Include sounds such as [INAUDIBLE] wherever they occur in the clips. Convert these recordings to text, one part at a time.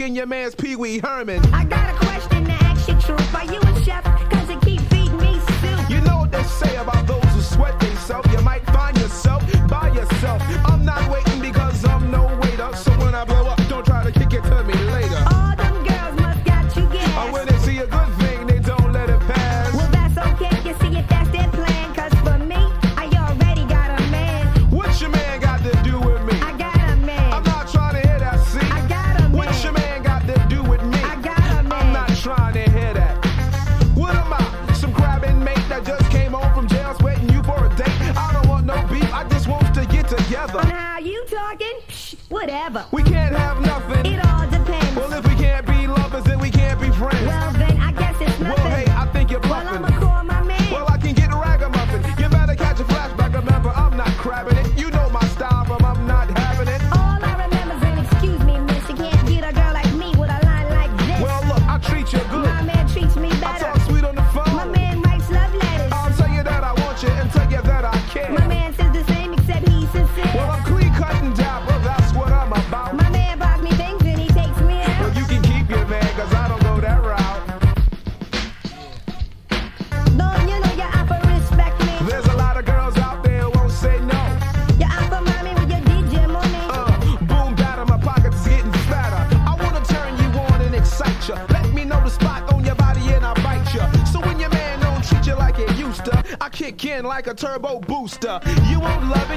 smoke your man's Pee Wee Herman. I got a question to ask you, truth. Are you a chef? Cause it keep feeding me soup. You know what they say about those who sweat themselves. You might find yourself by yourself. I'm not waiting We can't have turbo booster. You won't love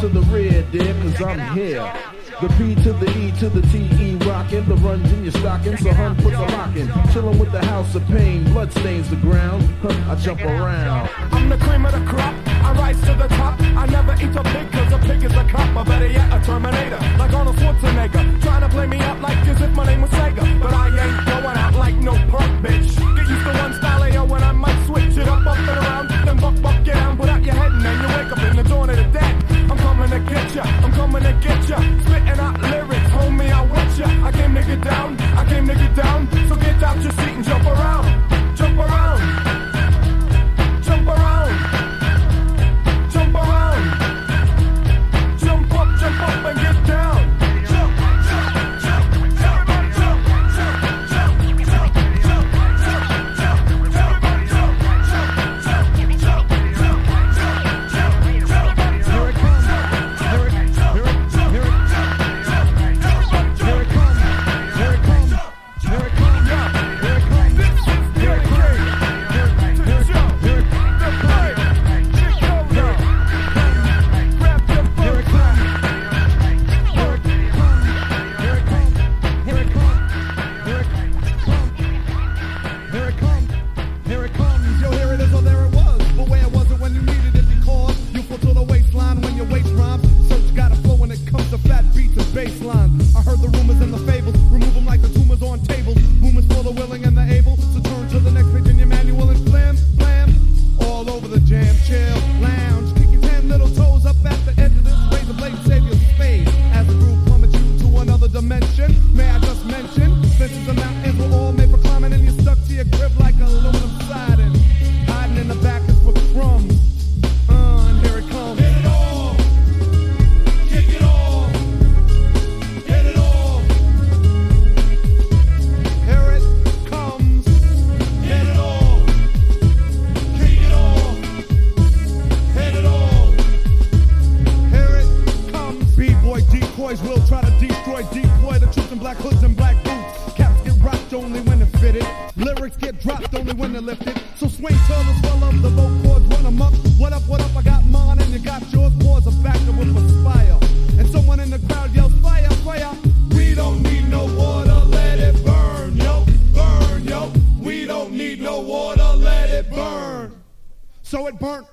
to the rear, dear, cause I'm here. The P to the E to the T E rockin', the runs in your stocking, so hun puts a lockin', Chillin' with the house of pain, blood stains the ground, huh, I jump around. I'm the cream of the crop, I rise to the top. I never eat a pig cause a pig is a cop, or better yet, a Terminator. Like Arnold Schwarzenegger, trying to play me out like as if my name was Sega. But I ain't going out like no punk bitch. Get used to one style yo, and I might switch it up, up and around, then buck, buck, get down, put out your head and then you wake up in the dawn of the dead. I'm coming to get ya, I'm coming to get ya. Spitting out lyrics, homie, I want ya. I came to get down, I came to get down. So get out your seat and jump around. black hoods and black boots. Caps get rocked only when it fitted. Lyrics get dropped only when they're lifted. So swing tall as well up, the vocal cords run them up. What up, what up, I got mine and you got yours. Wars are back with a fire. And someone in the crowd yells fire, fire. We don't need no water, let it burn, yo, burn, yo. We don't need no water, let it burn. So it burnt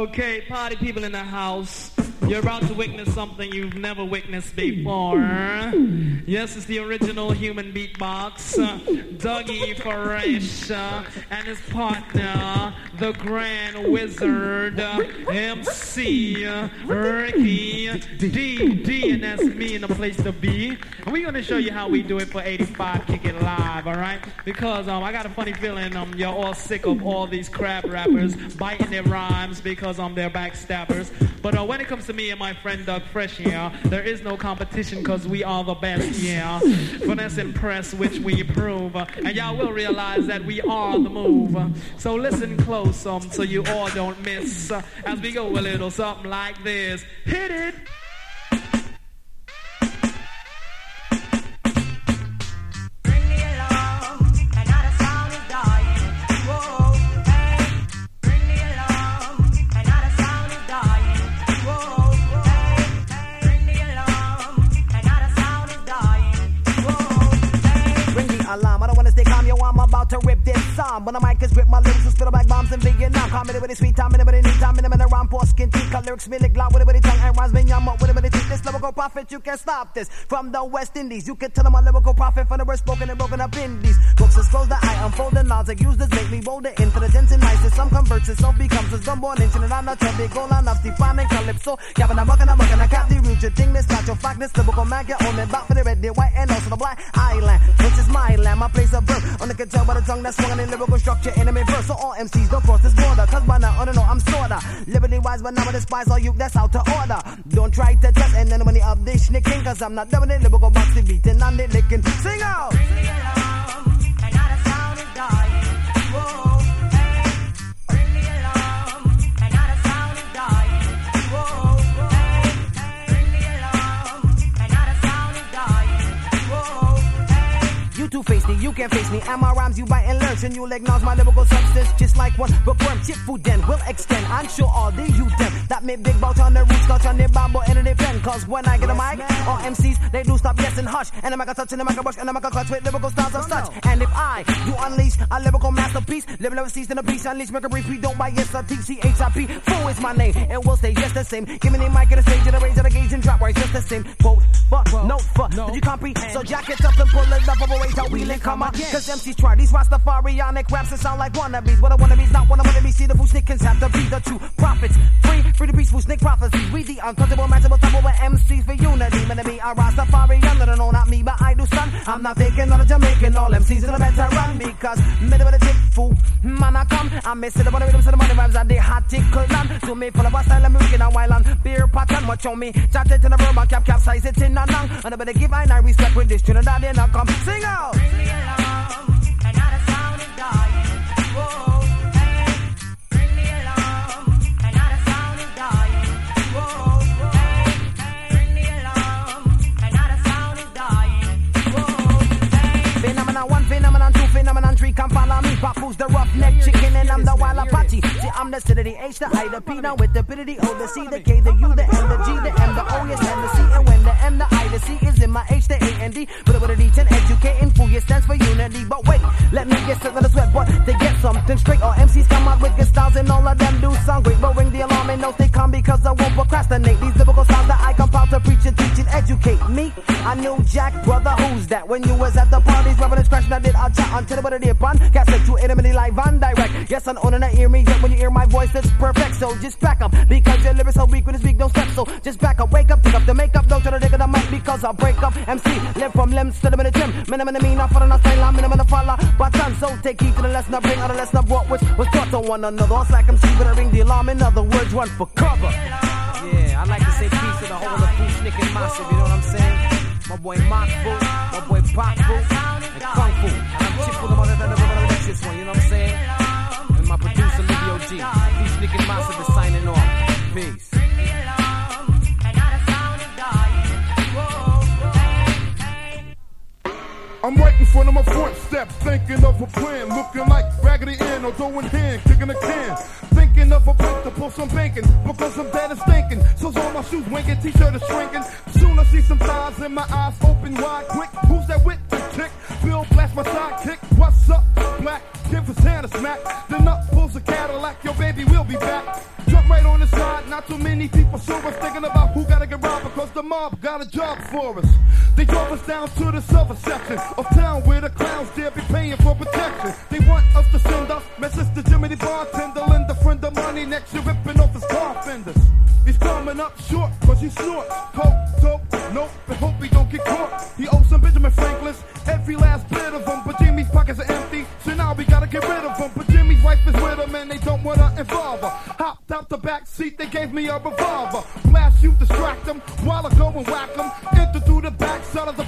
Okay, party people in the house. You're about to witness something you've never witnessed before. Yes, it's the original human beatbox. Dougie Fresh and his partner, the Grand Wizard, MC Ricky D D, and that's me in the place to be. And we're gonna show you how we do it for 85 Kick All right? Because um, I got a funny feeling um, you're all sick of all these crap rappers biting their rhymes because um, they're backstabbers. But uh, when it comes to me and my friend Doug Fresh here, there is no competition because we are the best, yeah. Finesse and press, which we prove. And y'all will realize that we are the move. So listen close um, so you all don't miss uh, as we go a little something like this. Hit it! Comedy with a sweet time, anybody need time, anybody around poor skin teeth. Cut lyrics, me lick loud with a tongue, and rhymes me yum up with a bitty teeth. This lyrical prophet, you can't stop this. From the West Indies, you can tell them a lyrical prophet from the worst spoken and broken up indies. Books is closed, the eye unfolding knowledge. Like use this make me bolder, intelligence and nice. Some converts, it so becomes a born into and I'm not big goal, I'm not defining calypso. Gavin, I'm bucking, I'm bucking, I cap the root. You think this, not your fact, this lyrical man, get on me back for the red, the white, and also the black island, which is my land, my place of birth. On the can tell by the tongue that's swung in lyrical structure, enemy verse. So all MCs don't cross this border, cause by now, I don't know, I'm sorta. Liberty wise, but now I despise all you that's out to order. Don't try to test and then enemy of this snicking, cause I'm not doing it, lyrical box the beating and the licking. Sing out! Bring me along, two me, you can't face me. And my rhymes you bite and learn. And you'll acknowledge my lyrical substance just like one bookworm. Chip food then will extend. I'm sure all the you them that make big bout on the roots, touch on the bamboo and the pen. Cause when I get a mic, all MCs they do stop yes and hush. And I'm a touch and I'm a brush and I'm a clutch with lyrical styles of such. And if I you unleash a lyrical masterpiece, live never cease in a piece, unleash, make a brief, we don't buy yes, I teach C-H-I-P. Fool is my name, and will stay just the same. Give me the mic and the stage and the range of the gauge and drop right just the same. Quote, but no, for, did you comprehend? So jack it up and pull it up, over wait link come out. Cause MCs try these Rastafarianic raps that sound like wannabes. What I wanna be's not what I wanna be. See the fool snickers have to be the two prophets. Free, free to peaceful snick prophecies. We the untouchable, matchable, double with MCs for unity. Man, be a Rastafarian, no, no, not me, but I do son. I'm not taking on a Jamaican, all MCs in a better run because middle of the tip fool, man, I come. I'm missing the rhythm, so the money vibes are the hot tickle land. To me, full of a style of music and while on beer pattern, watch on me. Chat it in a room and cap capsize it in a nang. And I better give I and respect with this Trinidad, then I come sing out. Bring me along, Papoose the roughneck chicken and I'm the wild Apache. See, I'm the city, the H, the I, the P, now with the the O, the C, the K, the U, the M, the G, the M, the O, yes, and the C. And when the M, the I, the C is in my H, the A, and D. It with a D, 10, educating, fool, yes, stands for unity. But wait, let me get stuck to the sweat, but to get something straight. All MCs come out with good styles and all of them do sound great. But ring the alarm and know they come because I won't procrastinate. These lyrical styles that I compile to preach and teach and educate me. I knew Jack, brother, who's that? When you was at the parties, rubbing and scratching, I did a chat until the body dip on. Got sent to intimately live on direct. Yes, I'm and I hear me. Yet when you hear my voice, it's perfect. So just back up because your lyrics so weak when it's weak, don't step. So just back up, wake up, pick up the makeup, don't try to dig it the mic because I'll break up. MC, live from limbs to the minute gym. Minimum the mean, I'm not for the style, I'm minimum the follow. But done, so take heed to the lesson I bring out the lesson I brought, which was taught to one another. It's like MC, but I ring the alarm. In other words, run for cover. Yeah, I like to say peace to the whole of Foo Snick and Massive, you know what I'm saying? My boy Fu, my boy Pop and Kung Fu. And I'm Chip for the mother that never this one, you know what I'm saying? And my producer Livio G. Snick and Massive is signing off. Peace. I'm right in front of my front step, thinking of a plan, looking like Raggedy Ann or throwing hand, kicking a can. Thinking of a place to pull some bacon, because I'm dead and stinking. So's all my shoes winking, t-shirt is shrinking. Soon I see some thighs and my eyes open wide quick. Who's that with the chick? Bill blast my sidekick. What's up, black? Give his hand a smack. Then up pulls a Cadillac, your baby will be back right on the side. Not too many people saw us thinking about who gotta get robbed because the mob got a job for us. They drove us down to the silver section of town where the clowns dare be paying for protection. They want us to send off my to Jimmy the bartender, lend a friend of money next year ripping off his car fenders. He's coming up short cause he's short. Coke, dope, nope, and hope he don't get caught. He owes some Benjamin Franklin's every last bit of them, but Jimmy's pockets are empty. gave me a revolver. Blast you, distract them, while I go and whack them. Enter through the back, son of the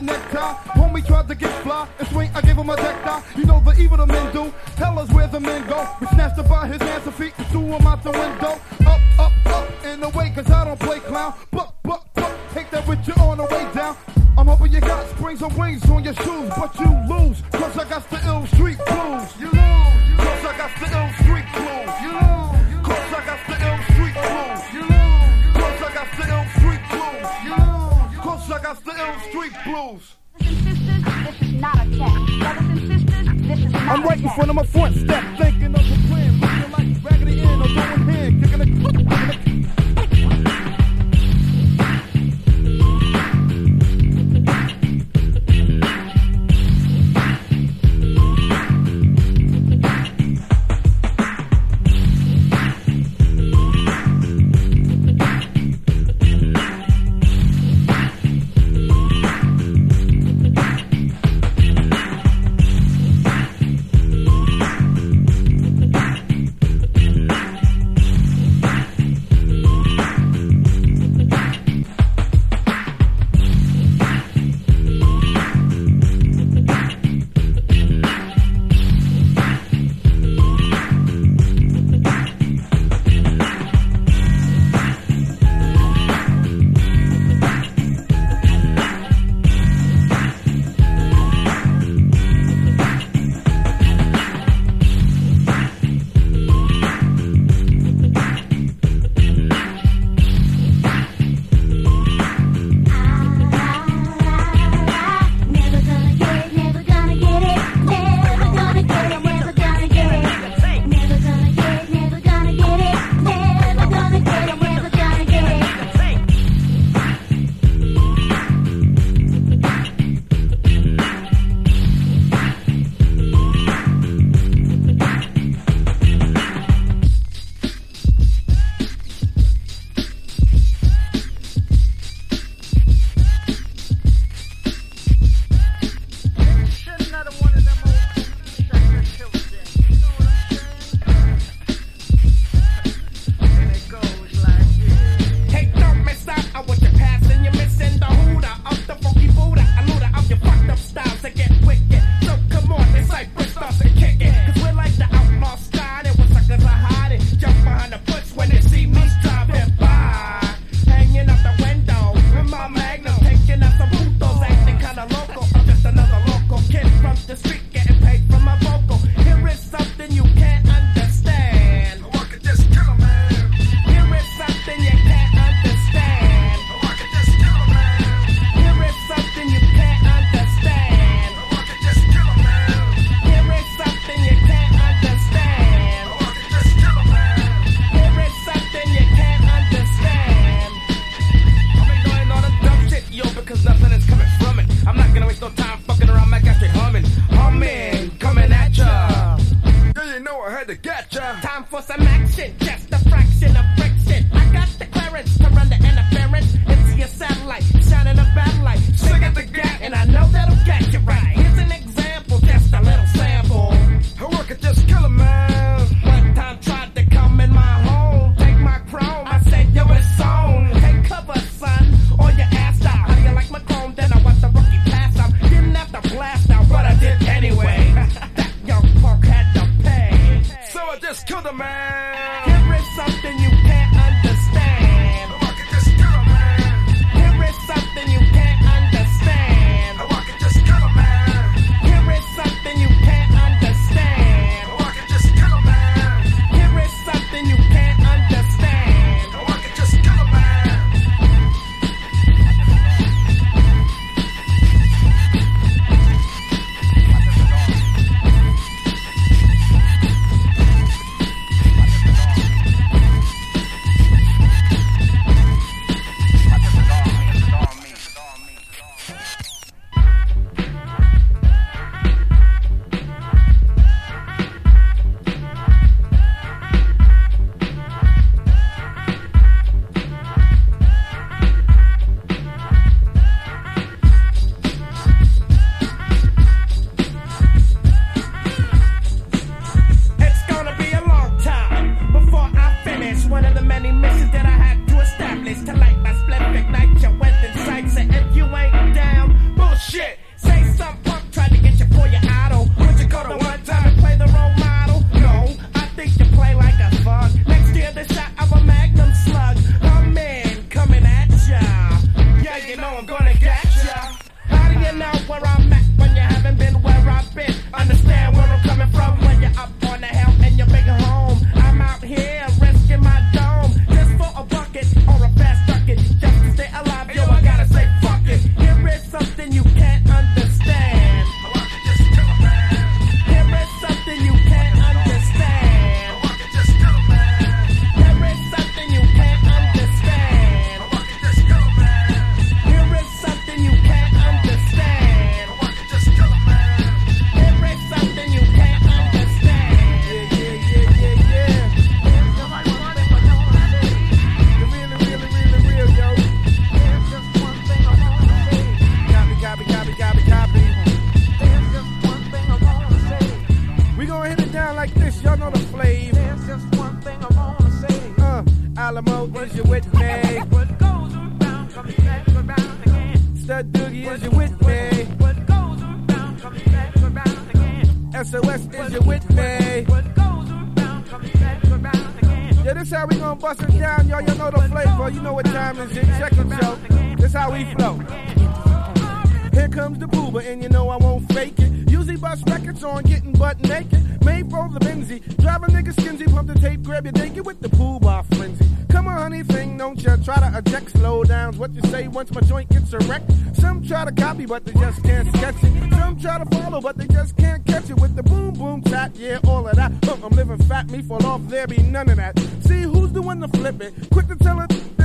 a necktie. Homie tried to get fly and swing, I gave him a necktie. You know the evil the men do. Tell us where the men go. We snatched him by his hands and feet and threw him out the window. Up, up, up, and way, cause I don't play clown. Buck, buck, buck, take that with you on the way down. I'm hoping you got springs and wings on your shoes, but you lose. Cause I got the ill street blues. You lose. Cause I got the ill I got the ill street blues. I'm right in front of my front step, thinking of the plan, looking like raggedy Ann or going hand, kicking a kicking a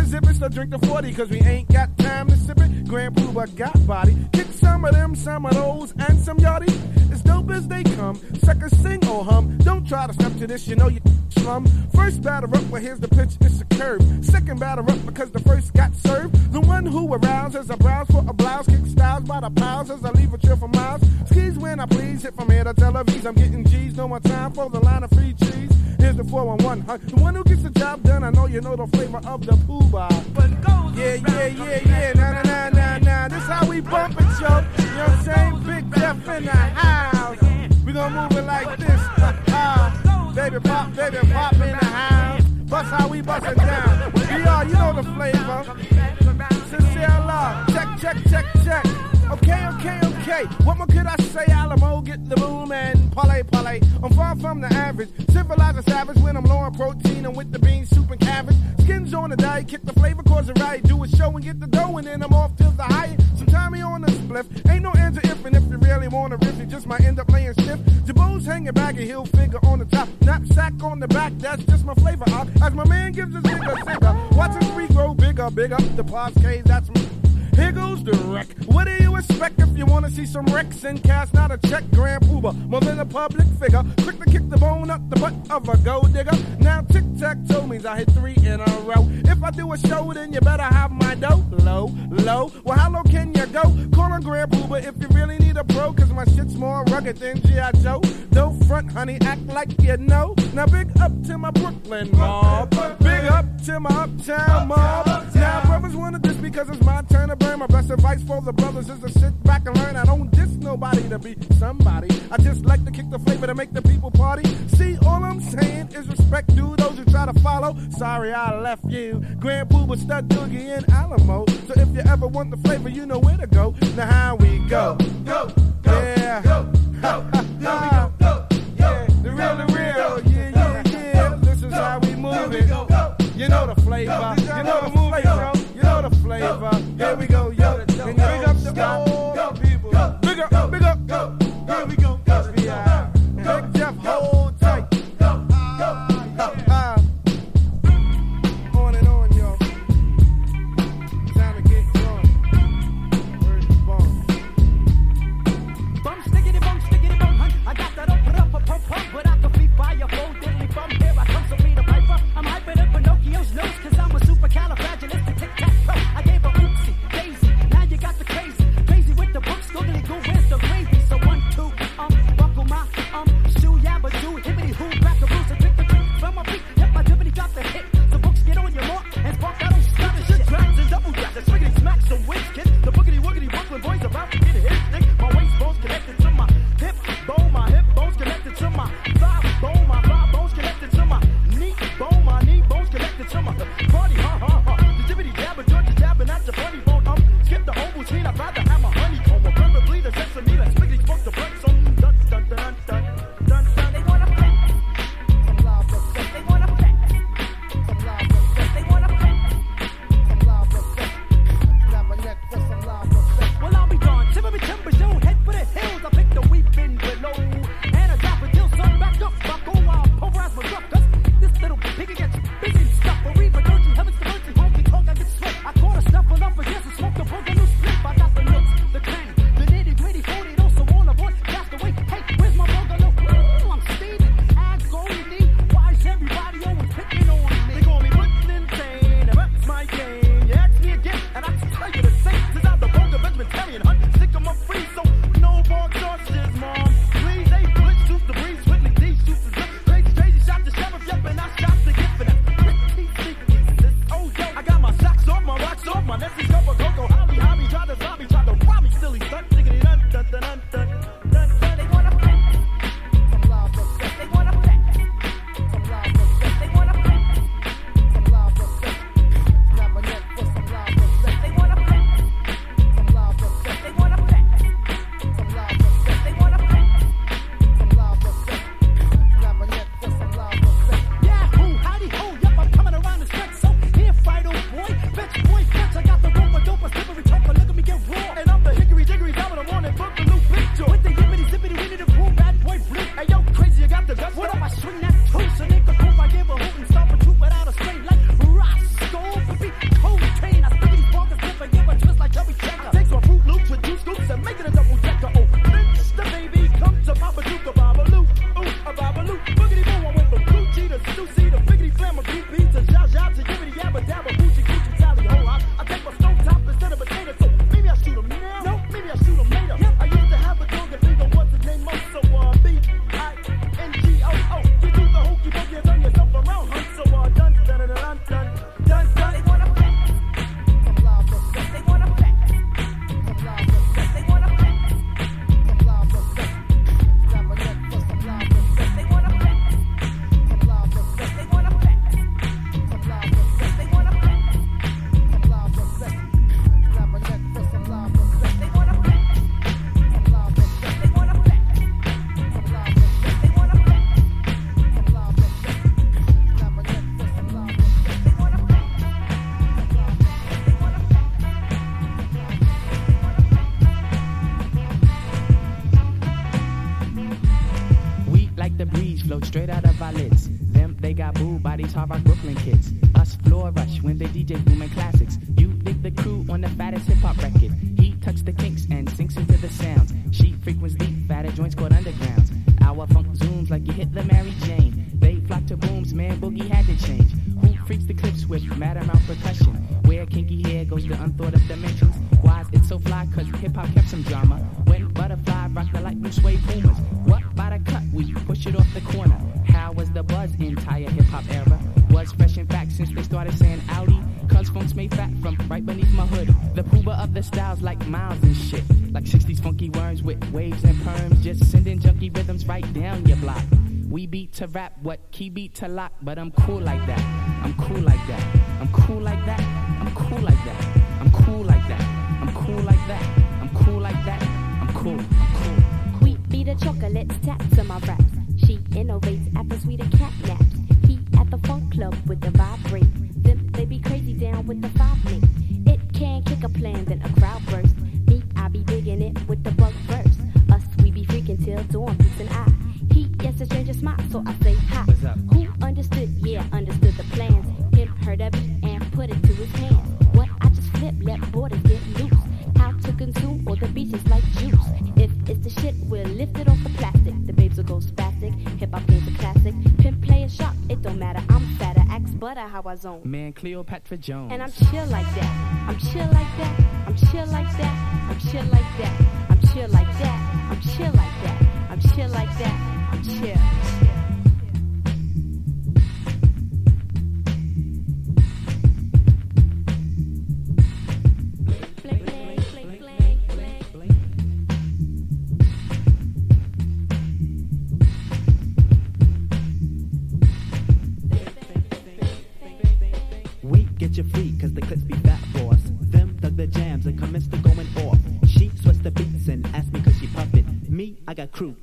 The zip it, drink the 40, cause we ain't got time to sip it. Grand Puba got body. Kick some of them, some of those, and some yachty. As dope as they come. Suckers sing or hum. Don't try to step to this, you know you slum. First batter up, well here's the pitch, it's a curve. Second batter up because the first got served. The one who arouses a browse for a blouse. Kick styles by the piles as I leave a trail for miles. Skis when I please, hit from here to Tel Aviv. I'm getting G's, no more time for the line of free The 411, huh? The one who gets the job done, I know you know the flavor of the Puba. But yeah, yeah, yeah, yeah, nah, nah, nah, nah, nah. This how we bump it, yo. You know what I'm saying? Big Jeff in the house. We gonna move it like this. Uh, baby pop, baby pop in the house. Bust how we bust it down. VR, you know the flavor. Sincere love. Check, check, check, check. Okay, okay, okay. What more could I say? Alamo, get the boom and parlay, parlay. I'm far from the average. Civilized and savage when I'm low on protein. I'm with the beans, soup, and cabbage. Skins on the diet, kick the flavor, cause it right. Do a show and get the dough, and then I'm off till the high. Sometime me on the spliff. Ain't no answer if and if you really wanna riff, you just might end up laying stiff. Jabos hanging back, a heel finger on the top. Knapsack on the back, that's just my flavor. As my man gives finger finger. Watch his tree grow bigger, bigger. The pops K's, that's me. Here goes the wreck. What do you expect if you wanna see some wrecks and cast not a check? Grand Puba, more than a public figure. Quick to kick the bone up the butt of a gold digger. Now tic tac toe means I hit three in a row. If I do a show, then you better have my dough. Low, low. Well, how low can you go? Call on Grand Puba if you really need a pro, cause my shit's more rugged than G.I. Joe. Don't front, honey, act like you know. Now big up to my Brooklyn mob. Big up to my uptown mob. Now brothers wanna because it's my turn to burn. My best advice for the brothers is to sit back and learn. I don't diss nobody to be somebody. I just like to kick the flavor to make the people party. See, all I'm saying is respect to those who try to follow. Sorry I left you. Grand Puba, Stud Doogie, and Alamo. So if you ever want the flavor, you know where to go. Now how we go. Go, go, yeah. go, [LAUGHS] go, go, go, yeah. The real, the real, yeah, yeah, yeah. This is how we move it. You know the flavor. You know the flavor. You know the flavor. Here we go, beat to rap, what key beat to lock, but I'm cool like that. I'm cool like that. I'm cool like that. I'm cool like that. I'm cool like that. I'm cool like that. I'm cool like that. I'm cool. I'm be the chocolates, taps on my raps. She innovates at the sweeter cat naps. He at the funk club with the vibrate. Them they be crazy down with the five mix. It can kick a plan, then a crowd burst. Me, I be digging it with the bug verse. Us, we be freaking till dawn, peace and I. Gets a stranger smile, so I say hi. What's up? Who understood? Yeah, understood the plans. Him heard of it and put it to his hands. What I just flip, let borders get loose. How to consume all the beaches like juice. If it's the shit, we'll lift it off the plastic. The babes will go spastic. Hip hop game's a classic. Pimp play a shot, it don't matter. I'm fatter, axe butter, how I zone. Man, Cleopatra Jones. And I'm chill like that. I'm chill like that. I'm chill like that. I'm chill like that. I'm chill like that. I'm chill like that. I'm chill like that. I'm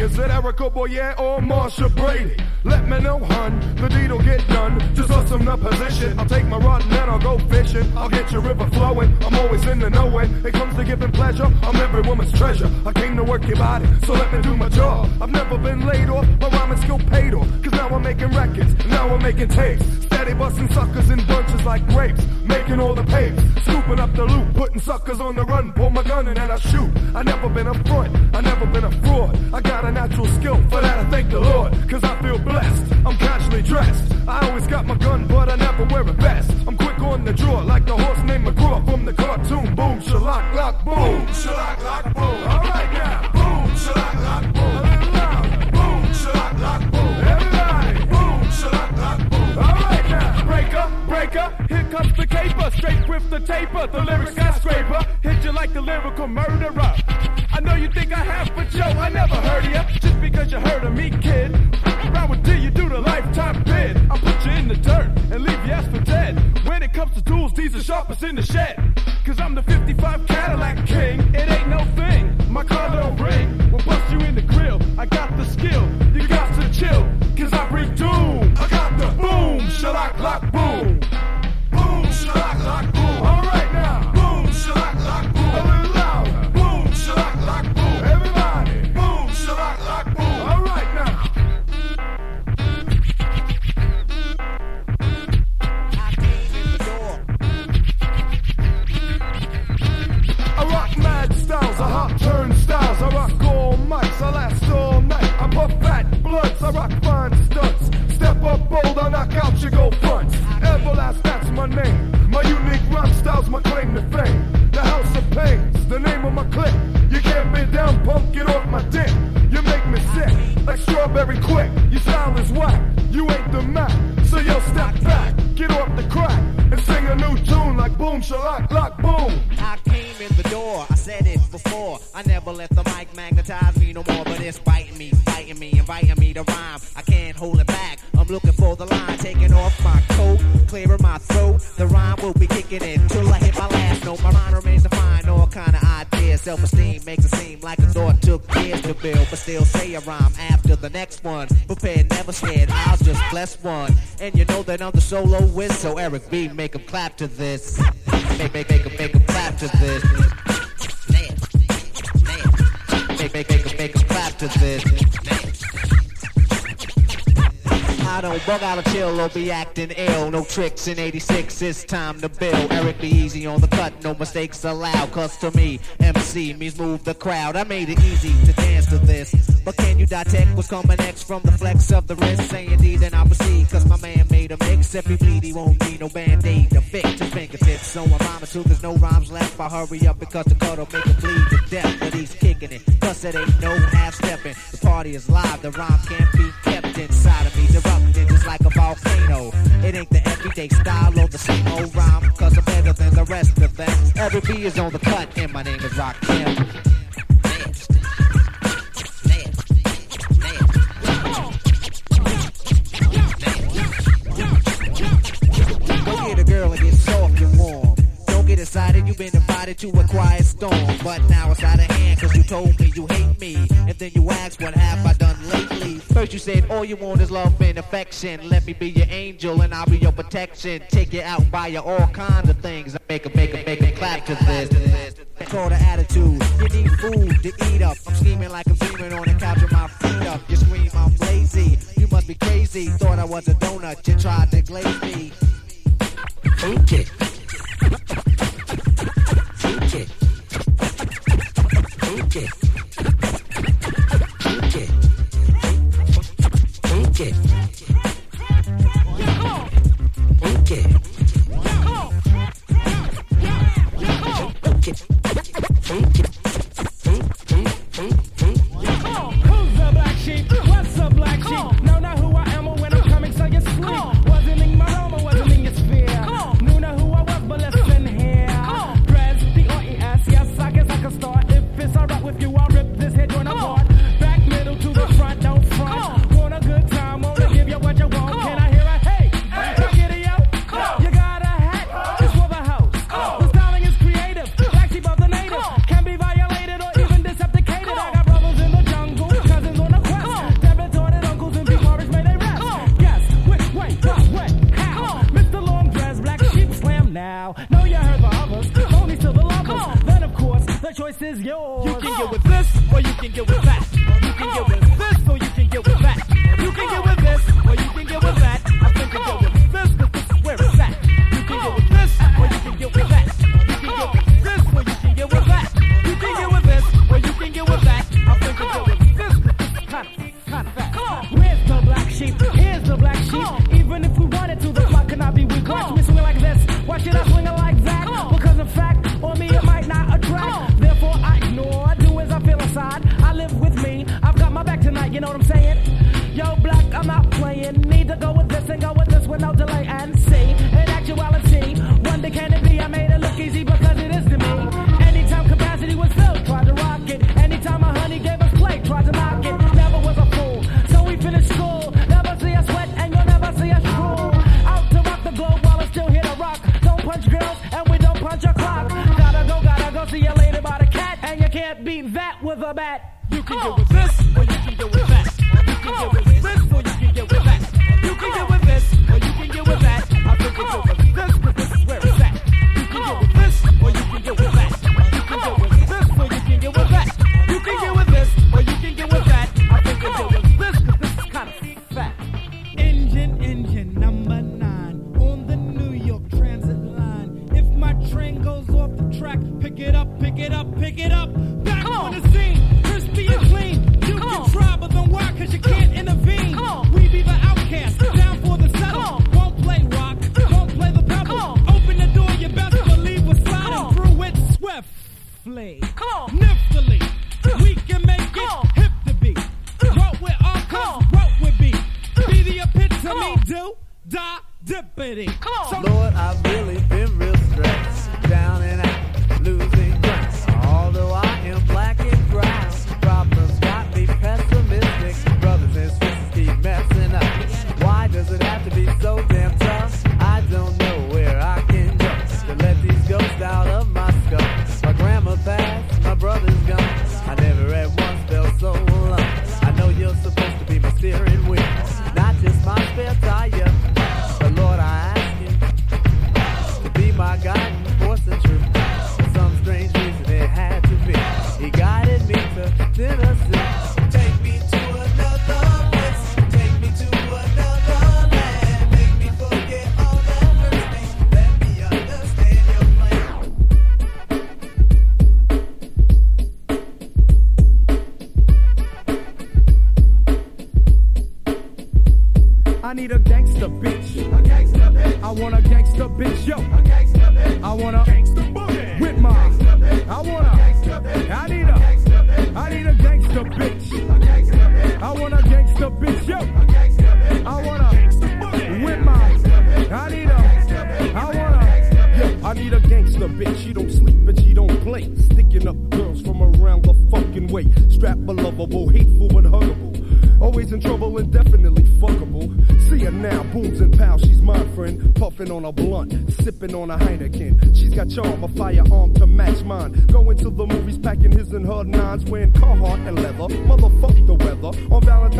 Is it Erica Boyer or Marcia Brady? Let me know, hun. The deed'll get done. Just awesome the position. I'll take my rod and then I'll go fishing. I'll get your river flowing. I'm always in the know when it comes to giving pleasure. I'm every woman's treasure. I came to work your body, so let me do my job. I've never been laid off, my rhyming skill paid off. Cause now I'm making records, now I'm making tapes. Steady busting suckers in bunches like grapes. Making all the papes, scooping up the loot, putting suckers on the run. Pull my gun and then I shoot. I never been a front, I never been a fraud. I got a natural skill, for that I thank the Lord. Cause I feel blessed, I'm casually dressed. I always got my gun, but I never wear a vest. I'm quick on the draw, like the horse named McGraw from the cartoon. Boom, shalak, lock, boom. Shalak, lock, boom. Alright now. Caper. Straight with the taper. The lyric skyscraper. Hit you like the lyrical murderer. I know you think I have, but yo, I never heard of ya. Just because you heard of me, kid. Round with D, you do the lifetime bid. I put you in the dirt and leave you ass for dead. When it comes to tools, these are sharpest in the shed. Cause I'm the 55 Cadillac king. It ain't no thing. My car don't ring. one. prepare, never scared, I was just blessed one. And you know that I'm the solo win. so Eric B, make him clap to this. Make, make, make make him clap to this. Make, make, make make him clap to this. I don't bug out a chill or be acting ill. No tricks in 86, it's time to build. Eric B. easy on the cut, no mistakes allowed. Cause to me, MC means move the crowd. I made it easy to dance to this. But can you detect what's coming next from the flex of the wrist? Saying D, then I proceed, cause my man made a mix. If he bleed, he won't be no band-aid to fix his fingertips. So I'm rhyming too, cause no rhymes left. I hurry up because the cut'll make him bleed to death. But he's kicking it, cause it ain't no half-stepping. The party is live, the rhyme can't be kept inside of me. Erupting just like a volcano. It ain't the everyday style or the same old rhyme, cause I'm better than the rest of them. Eric B. is on the cut, and my name is Rock Campbell. You've been invited to a quiet storm, but now it's out of hand cause you told me you hate me. And then you asked what have I done lately. First you said all you want is love and affection. Let me be your angel and I'll be your protection. Take you out, buy you all kinds of things. Make a make a make a clap to this. Call the attitude. You need food to eat up. I'm scheming like I'm on the couch with my feet up. You scream I'm lazy. You must be crazy. Thought I was a donut. You tried to glaze me. Okay. it.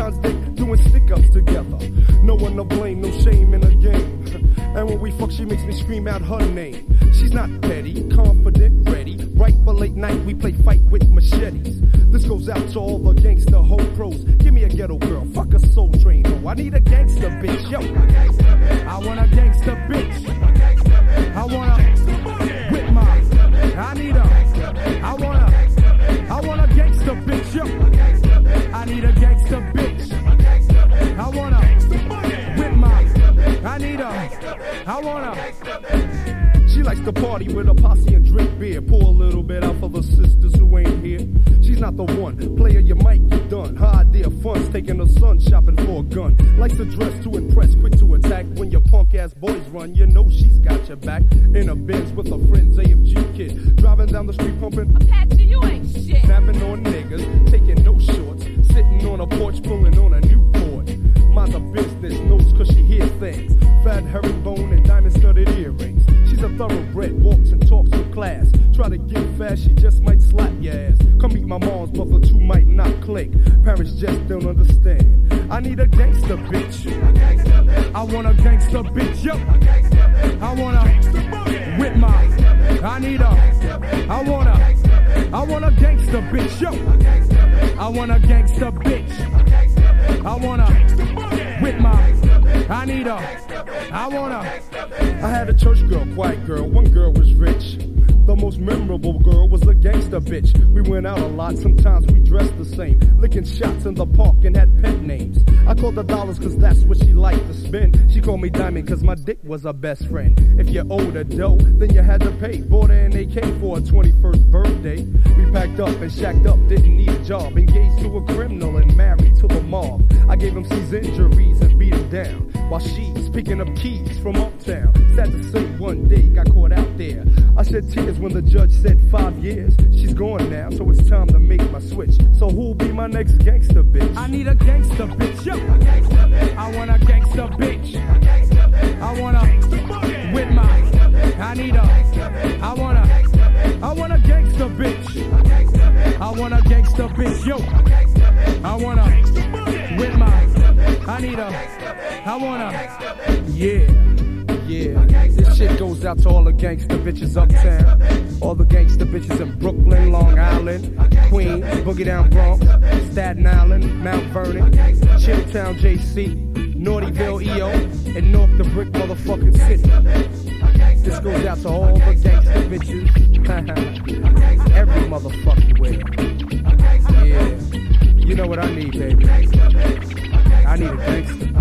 Doing stick ups together. No one to blame, no shame in the game. [LAUGHS] And when we fuck, she makes me scream out her name. She's not petty, confident, ready. Right for late night, we play fight with machetes. This goes out to all the gangster hoe pros. Give me a ghetto girl, fuck a soul train hoe. I need a gangster bitch, yo. I want a gangster bitch. I want a I want a. She likes to party with a posse and drink beer. Pour a little bit out for the sisters who ain't here. She's not the one. Player, you might get done. Her idea of fun's taking her son shopping for a gun. Likes to dress to impress, quick to attack. When your punk ass boys run, you know she's got your back. In a Benz with her friends, AMG kid. Driving down the street pumping. Apache, you ain't shit. Snapping on niggas, taking no shorts. Sitting on a porch, pulling on a Newport. Mind her business, knows cause she hear things. Fat herringbone and diamond studded earrings. She's a thoroughbred, walks and talks with class. Try to get fast, she just might slap your ass. Come meet my mom's, but two might not click. Parents just don't understand. I need a gangster bitch. I want a gangster bitch, yo. I want a with my. I need a. I want a. I want a gangster bitch, yo. I want a gangster bitch. I want a with my. I need a. I want a. I had a church girl, quiet girl. One girl was rich. The most memorable girl was a gangster bitch. We went out a lot, sometimes we dressed the same. Licking shots in the park and had pet names. I called her dollars cause that's what she liked to spend. She called me diamond cause my dick was her best friend. If you owed her dough, then you had to pay. Bought her an AK for her 21st birthday. We packed up and shacked up, didn't need a job. Engaged to a criminal and married to the mob. I gave him C's injuries and beat him down. While she's picking up keys from uptown. Sad to say one day got caught out there. I shed tears when the judge said five years. She's gone now, so it's time to make my switch. So who'll be my next gangster bitch? I need a gangster bitch, yo. I want a gangster bitch. I want a with my. I need a. I want a. I want a gangster bitch. I want a gangster bitch, yo. I want a with my. I need a. I want a. Yeah. Yeah, this shit goes out to all the gangster bitches uptown, all the gangster bitches in Brooklyn, Long Island, Queens, Boogie Down Bronx, Staten Island, Mount Vernon, Chilltown, JC, Naughtyville, EO, and North the Brick motherfucking city. This goes out to all the gangster bitches, [LAUGHS] every motherfucking way. Yeah, you know what I need, baby. I need a gangster. [LAUGHS]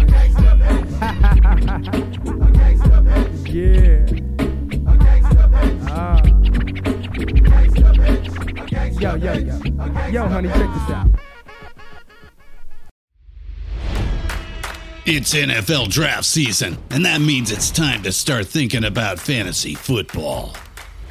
Yeah. Ah. Yo, yo, yo. Yo, honey, check this out. It's NFL draft season, and that means it's time to start thinking about fantasy football.